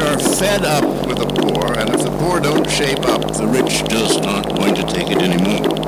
are fed up with the poor, and if the poor don't shape up, the rich just aren't going to take it anymore.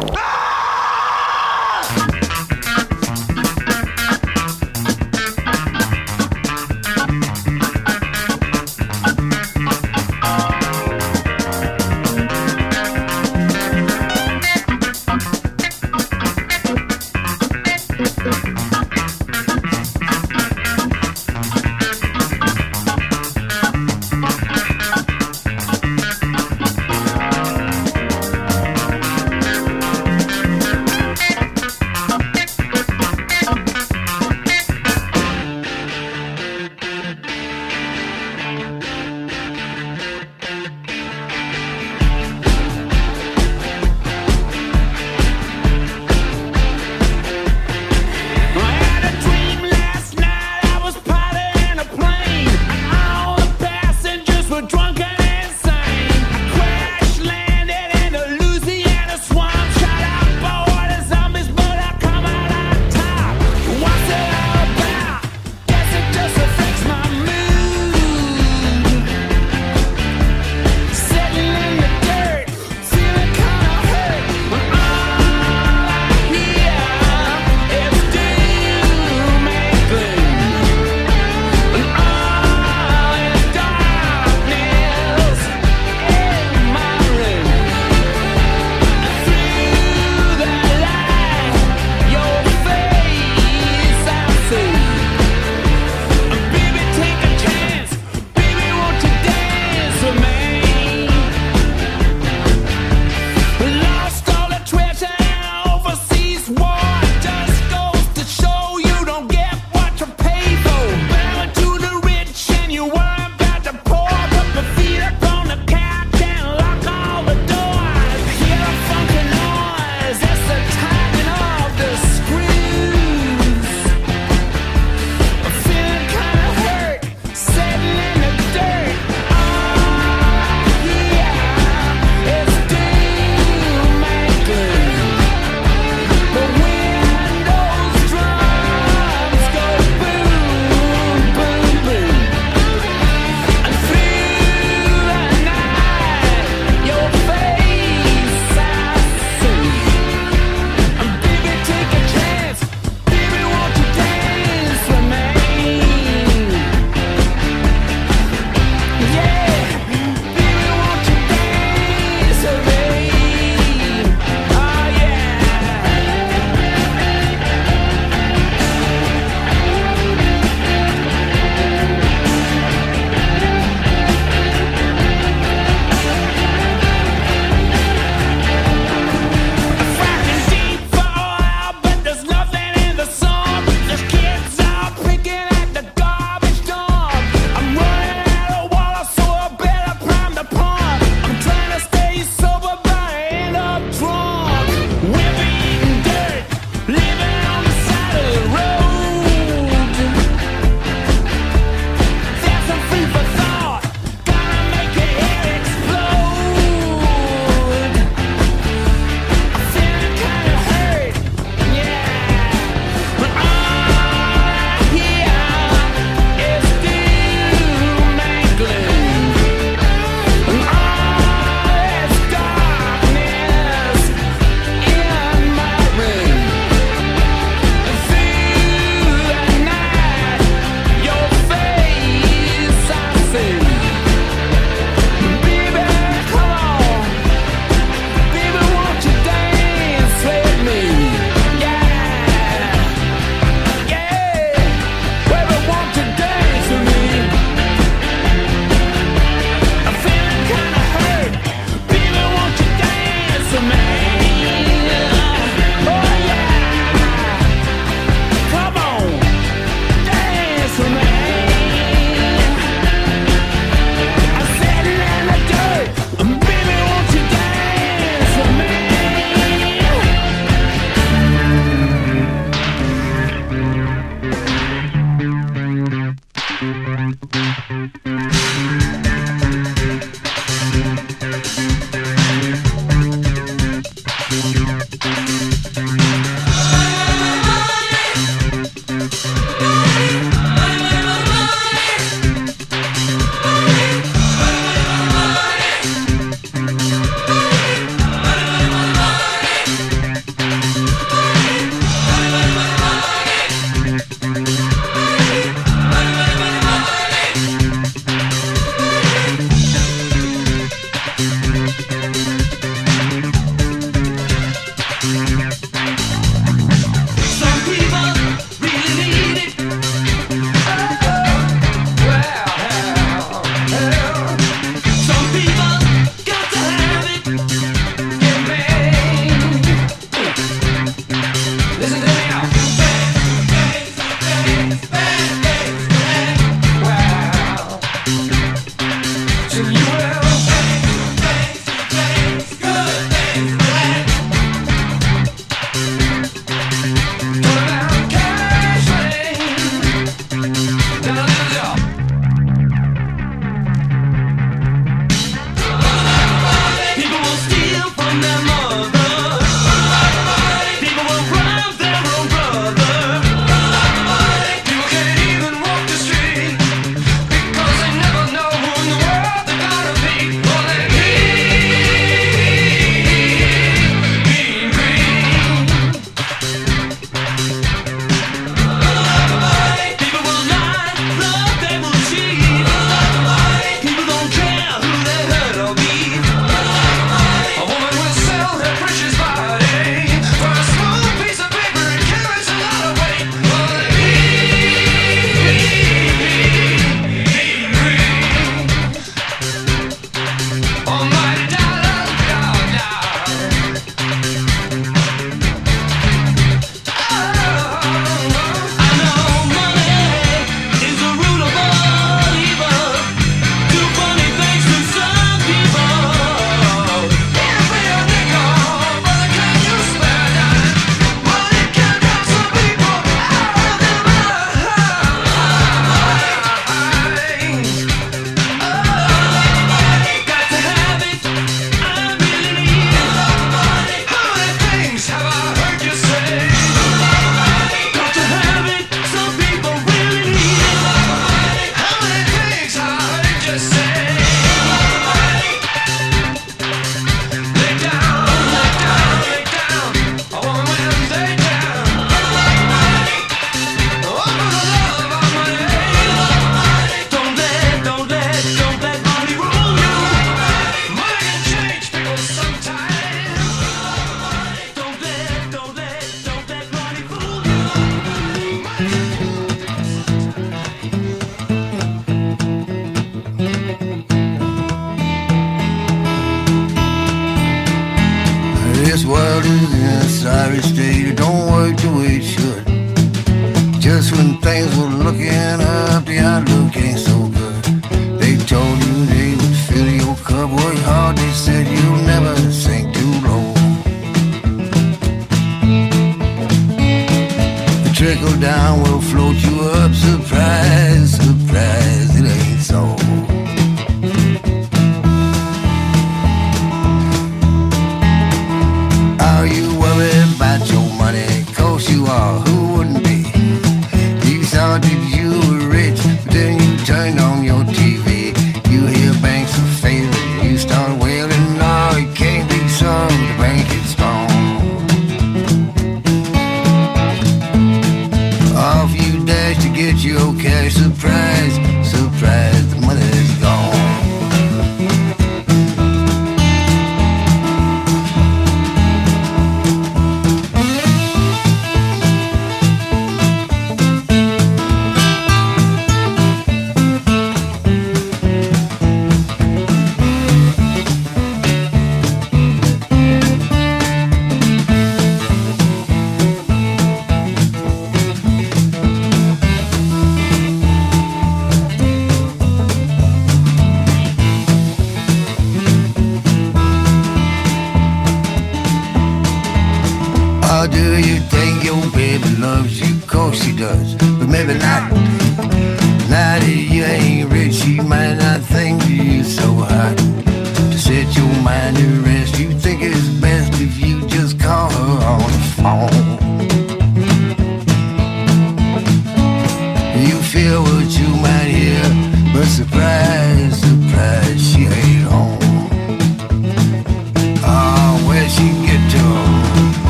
brand new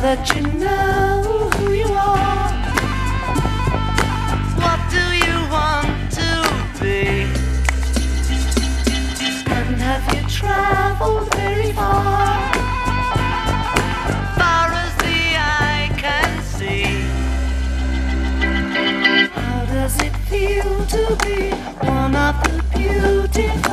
that you know who you are. What do you want to be? And have you traveled very far? Far as the eye can see. How does it feel to be one of the beautiful?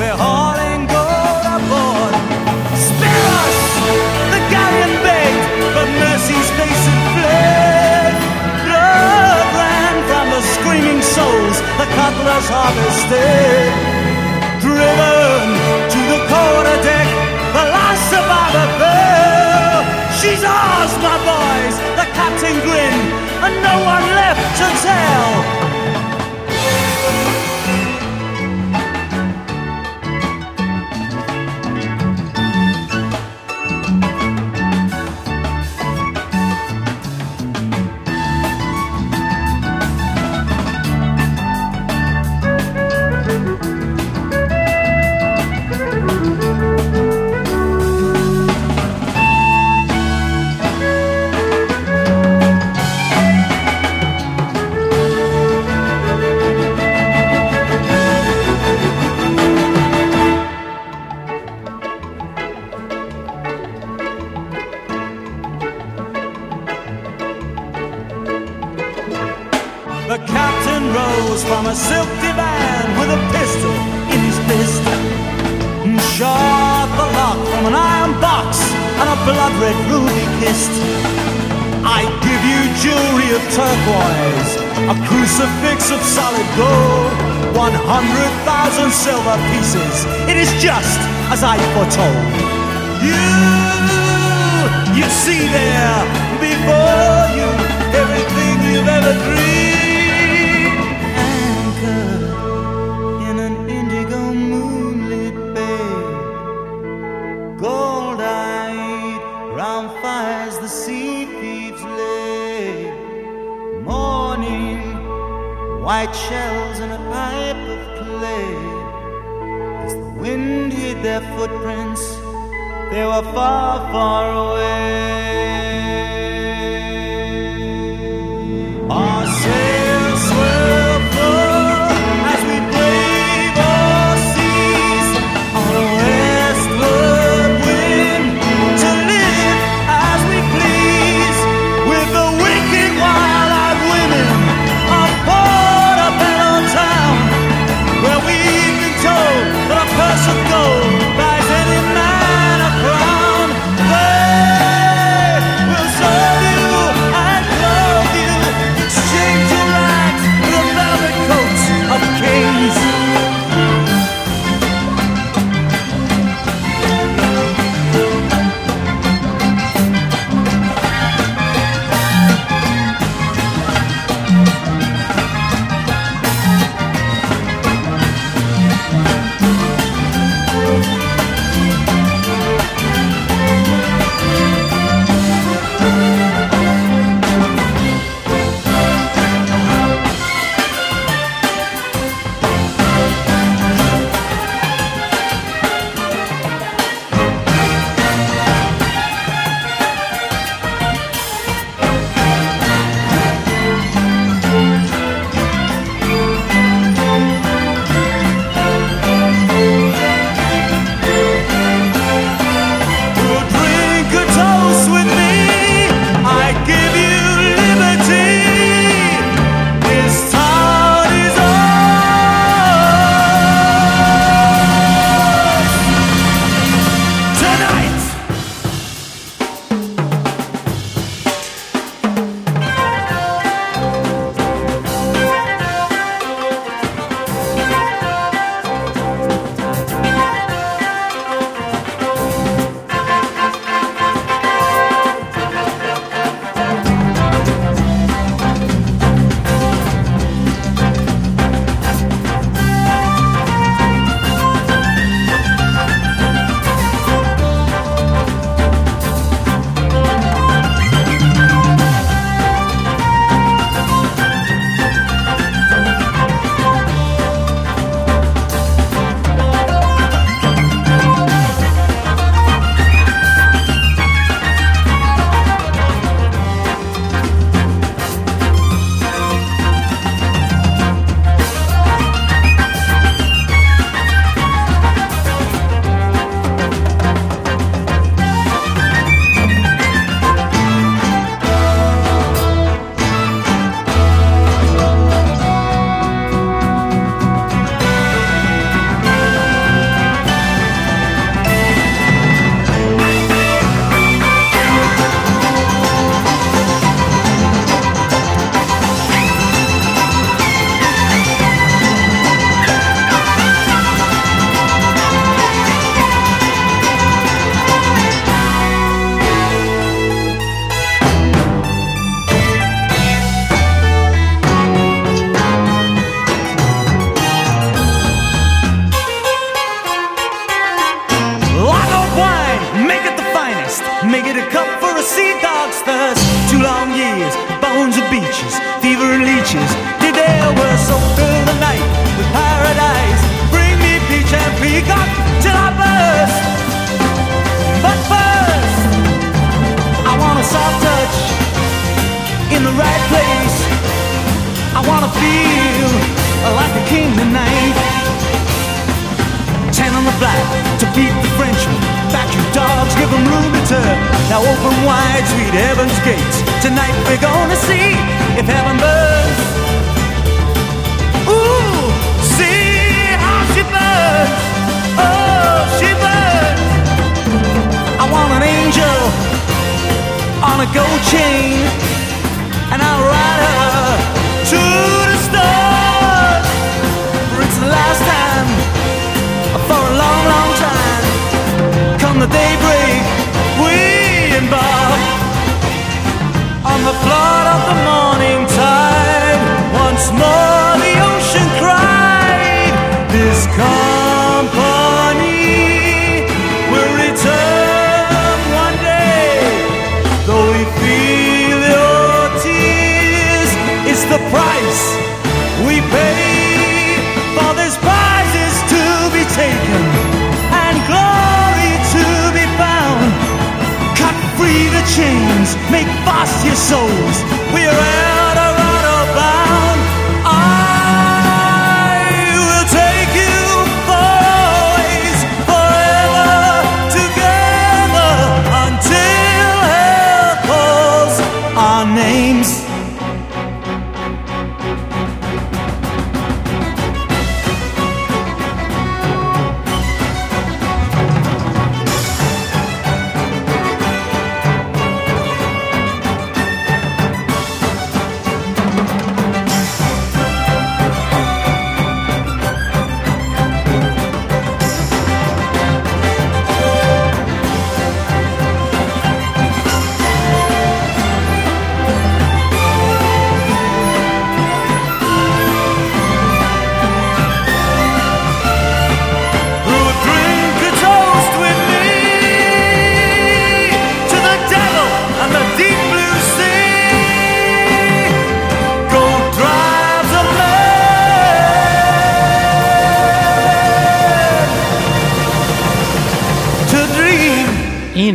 we're hauling gold aboard. Spare us! The galleon begged, but mercy's face had fled. Blood ran from the screaming souls, the cutler's harvested. Driven to the quarter deck, the last survivor fell. She's ours, my boys, the captain grinned, and no one left to tell. foretold. You, you see that. far.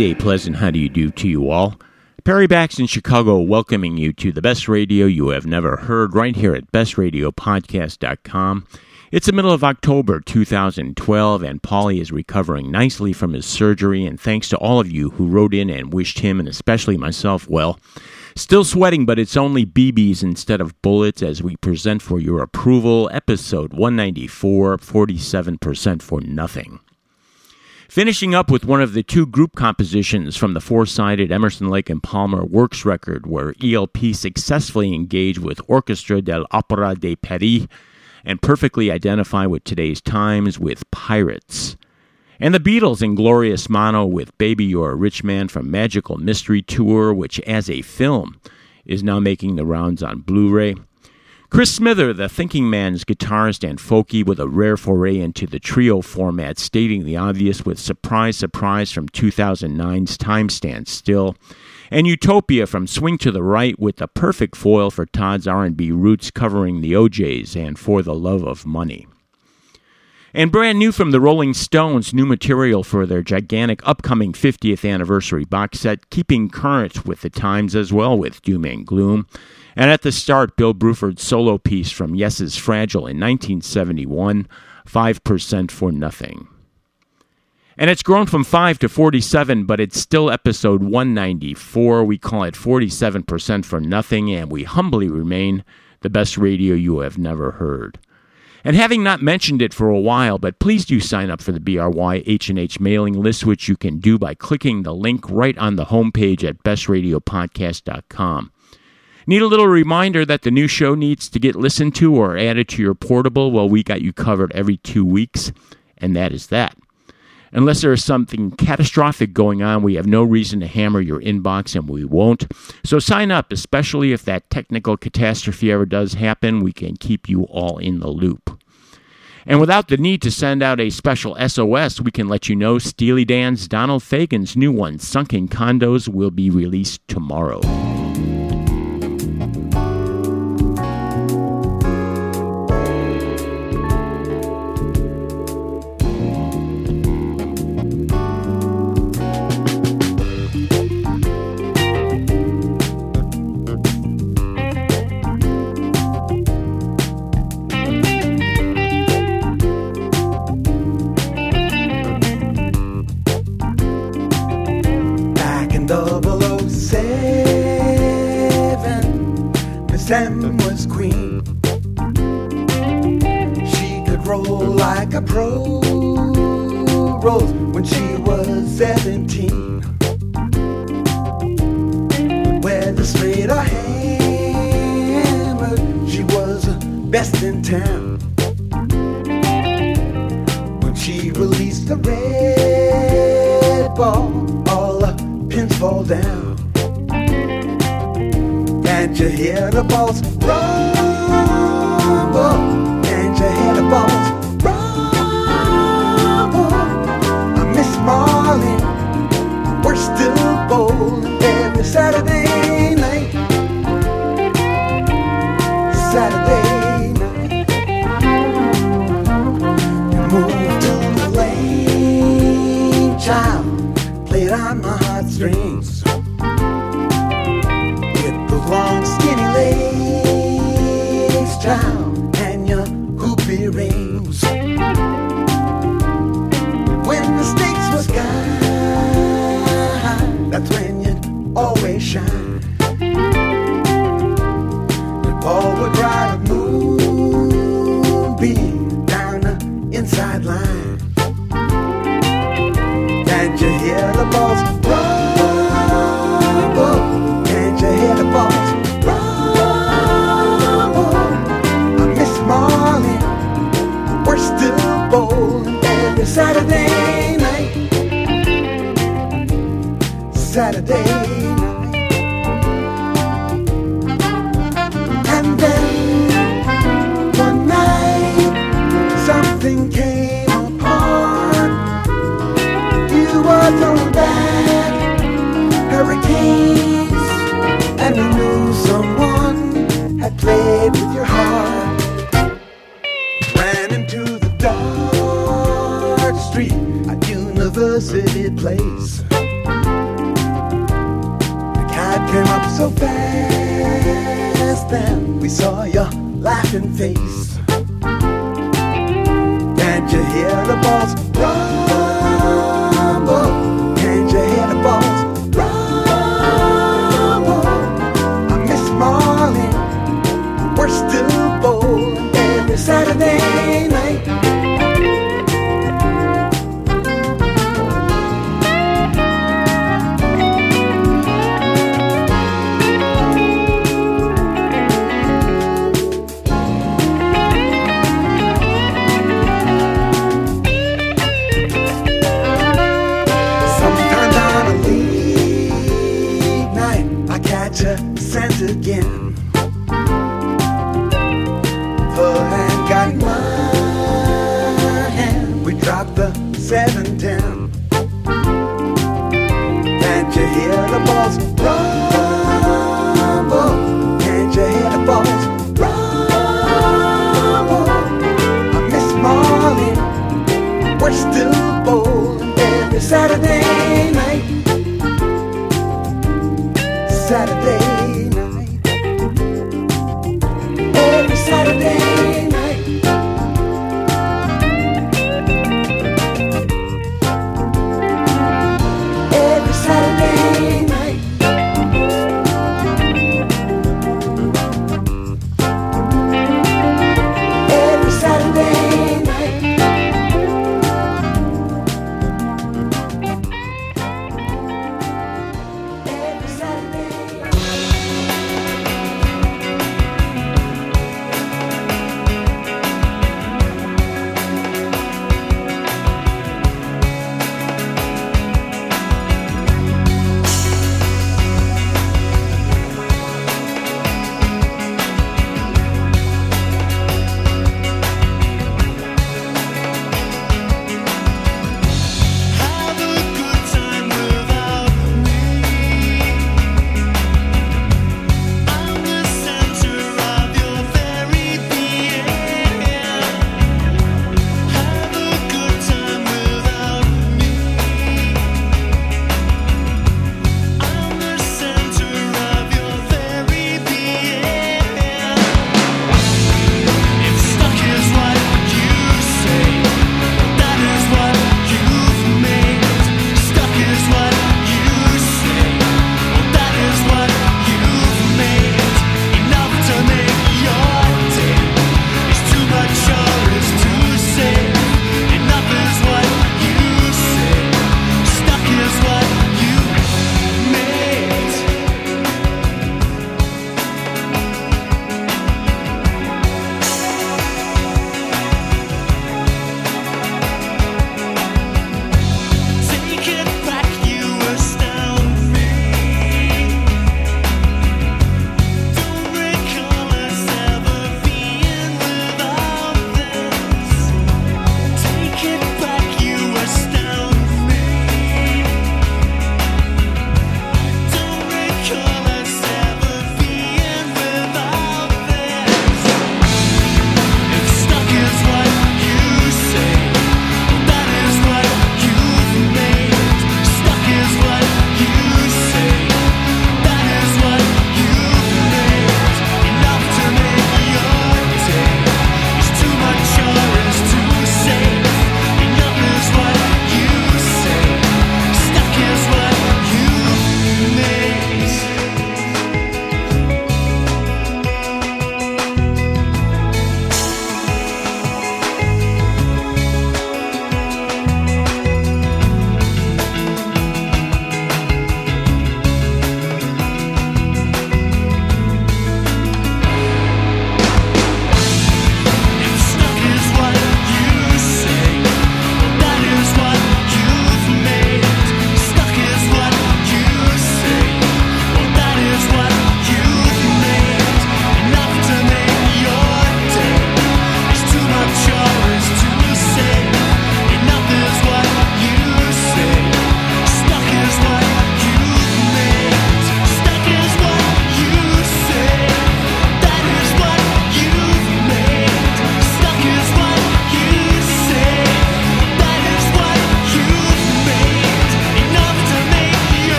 A pleasant how do you do to you all. Perry Bax in Chicago welcoming you to the best radio you have never heard right here at bestradiopodcast.com. It's the middle of October 2012, and Paulie is recovering nicely from his surgery. And thanks to all of you who wrote in and wished him, and especially myself, well. Still sweating, but it's only BBs instead of bullets as we present for your approval episode 194 47% for nothing. Finishing up with one of the two group compositions from the four sided Emerson Lake and Palmer Works record, where ELP successfully engaged with Orchestra del Opera de Paris and perfectly identify with today's times with Pirates. And the Beatles in glorious mono with Baby You're a Rich Man from Magical Mystery Tour, which as a film is now making the rounds on Blu ray. Chris Smither, the thinking man's guitarist and folky with a rare foray into the trio format, stating the obvious with Surprise Surprise from 2009's Time Stands Still, and Utopia from Swing to the Right with the perfect foil for Todd's R&B roots covering the O'Jays and For the Love of Money. And brand new from the Rolling Stones, new material for their gigantic upcoming 50th anniversary box set, keeping current with the times as well with Doom and Gloom. And at the start, Bill Bruford's solo piece from Yes's Fragile in 1971, 5% for Nothing. And it's grown from 5 to 47, but it's still episode 194. We call it 47% for Nothing, and we humbly remain the best radio you have never heard. And having not mentioned it for a while, but please do sign up for the BRYHNH mailing list, which you can do by clicking the link right on the homepage at bestradiopodcast.com. Need a little reminder that the new show needs to get listened to or added to your portable? Well, we got you covered every two weeks, and that is that. Unless there is something catastrophic going on, we have no reason to hammer your inbox, and we won't. So sign up, especially if that technical catastrophe ever does happen. We can keep you all in the loop. And without the need to send out a special SOS, we can let you know Steely Dan's Donald Fagen's new one, Sunken Condos, will be released tomorrow.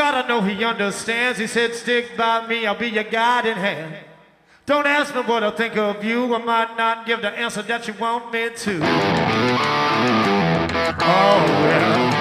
God, I know He understands. He said, Stick by me, I'll be your guiding hand. Don't ask me what I think of you. I might not give the answer that you want me to. Oh, yeah.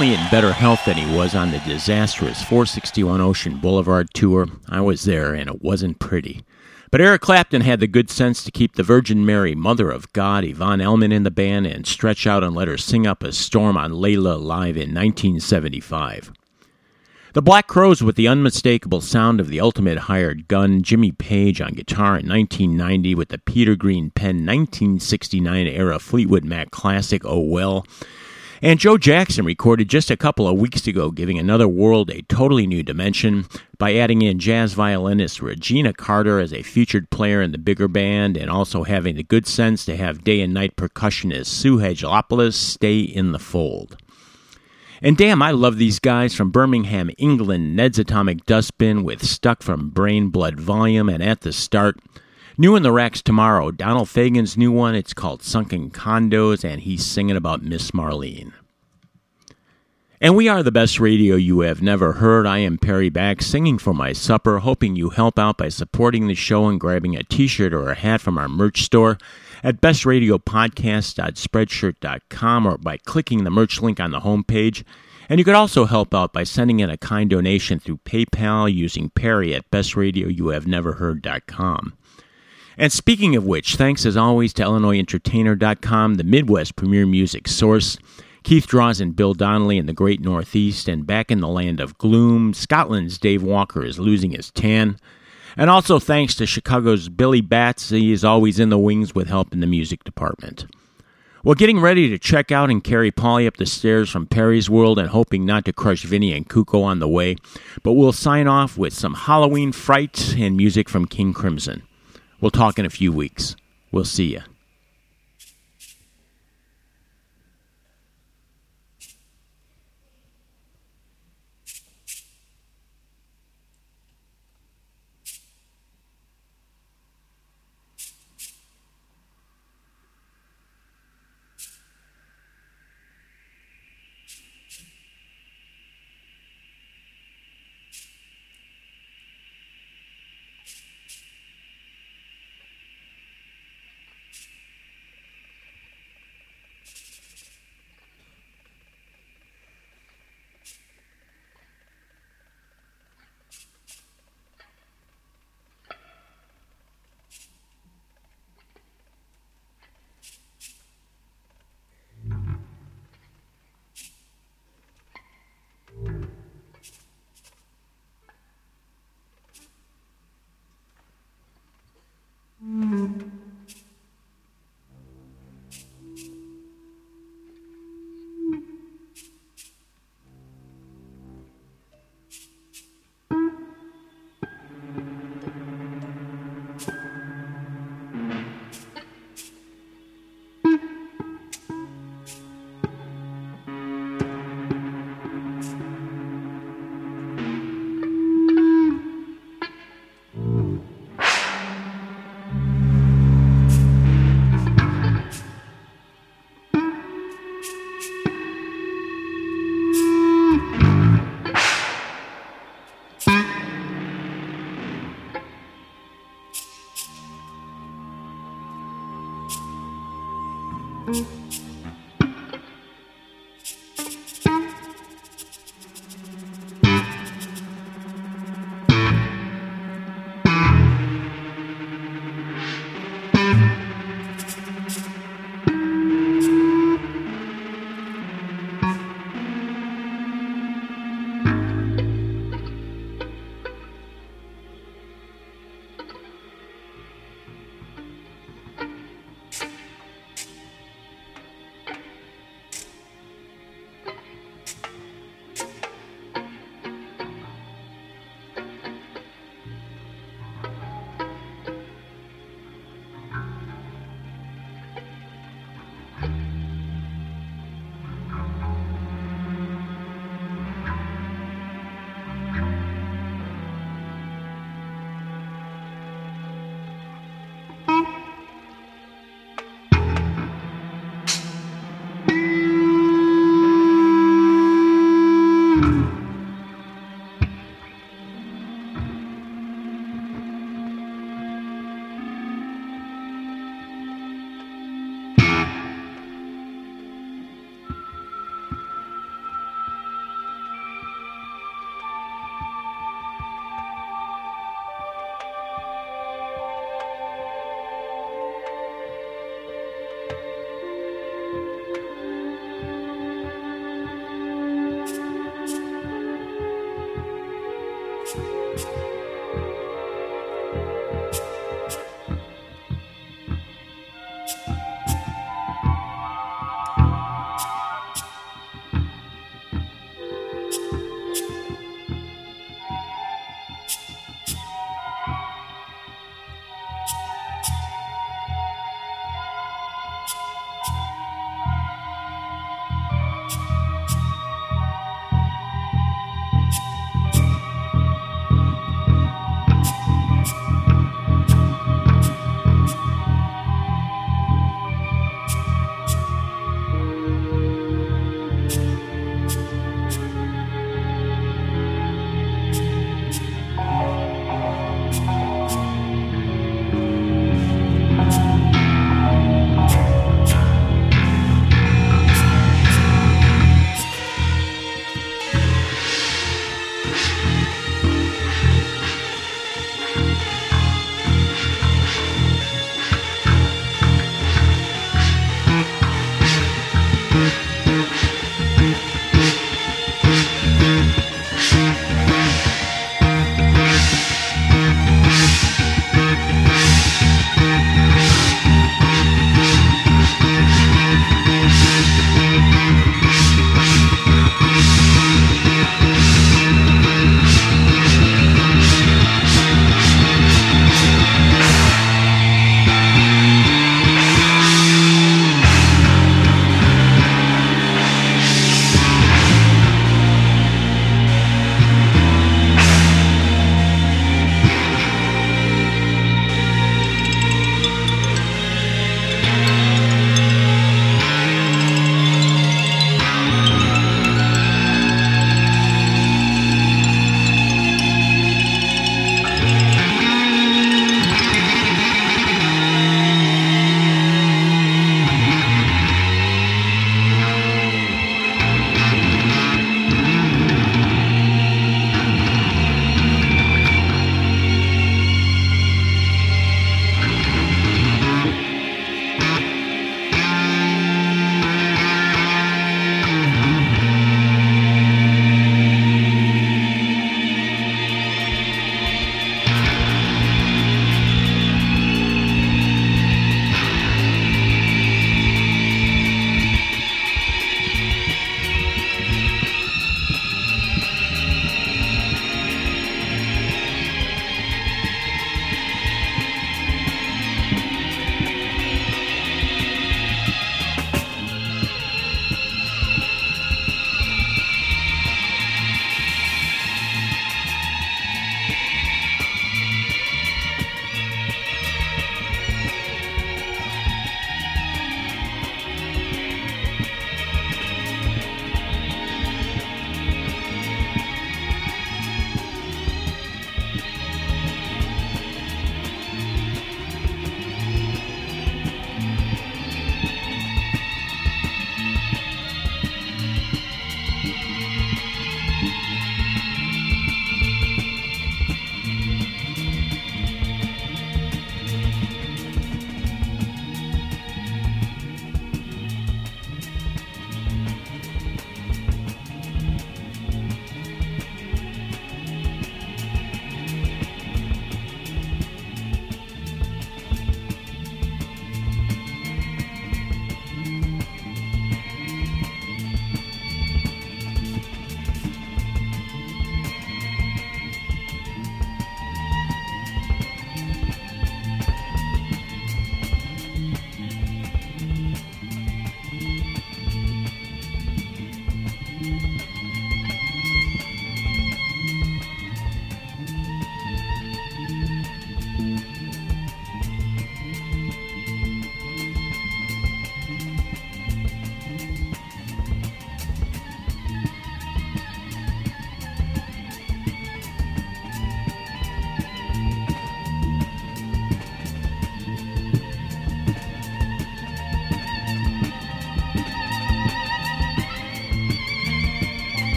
Only in better health than he was on the disastrous 461 Ocean Boulevard tour, I was there and it wasn't pretty. But Eric Clapton had the good sense to keep the Virgin Mary, Mother of God, Yvonne Elliman in the band and stretch out and let her sing up a storm on Layla live in 1975. The Black Crowes, with the unmistakable sound of the ultimate hired gun, Jimmy Page on guitar in 1990 with the Peter Green pen 1969 era Fleetwood Mac classic Oh Well, and Joe Jackson recorded just a couple of weeks ago, giving Another World a totally new dimension by adding in jazz violinist Regina Carter as a featured player in the bigger band and also having the good sense to have day and night percussionist Sue Hadjopoulos stay in the fold. And damn, I love these guys from Birmingham, England, Ned's Atomic Dustbin with Stuck from Brain Blood Volume and At the Start. New in the racks tomorrow, Donald Fagen's new one. It's called Sunken Condos, and he's singing about Miss Marlene. And we are the best radio you have never heard. I am Perry Back, singing for my supper, hoping you help out by supporting the show and grabbing a t shirt or a hat from our merch store at bestradiopodcast.spreadshirt.com or by clicking the merch link on the homepage. And you could also help out by sending in a kind donation through PayPal using Perry at bestradioyouhaveneverheard.com. And speaking of which, thanks as always to IllinoisEntertainer.com, the Midwest premier music source. Keith Draws and Bill Donnelly in the Great Northeast, and back in the land of gloom, Scotland's Dave Walker is losing his tan. And also thanks to Chicago's Billy Batts, he is always in the wings with help in the music department. Well, getting ready to check out and carry Polly up the stairs from Perry's World and hoping not to crush Vinny and Kuko on the way, but we'll sign off with some Halloween fright and music from King Crimson. We'll talk in a few weeks. We'll see you.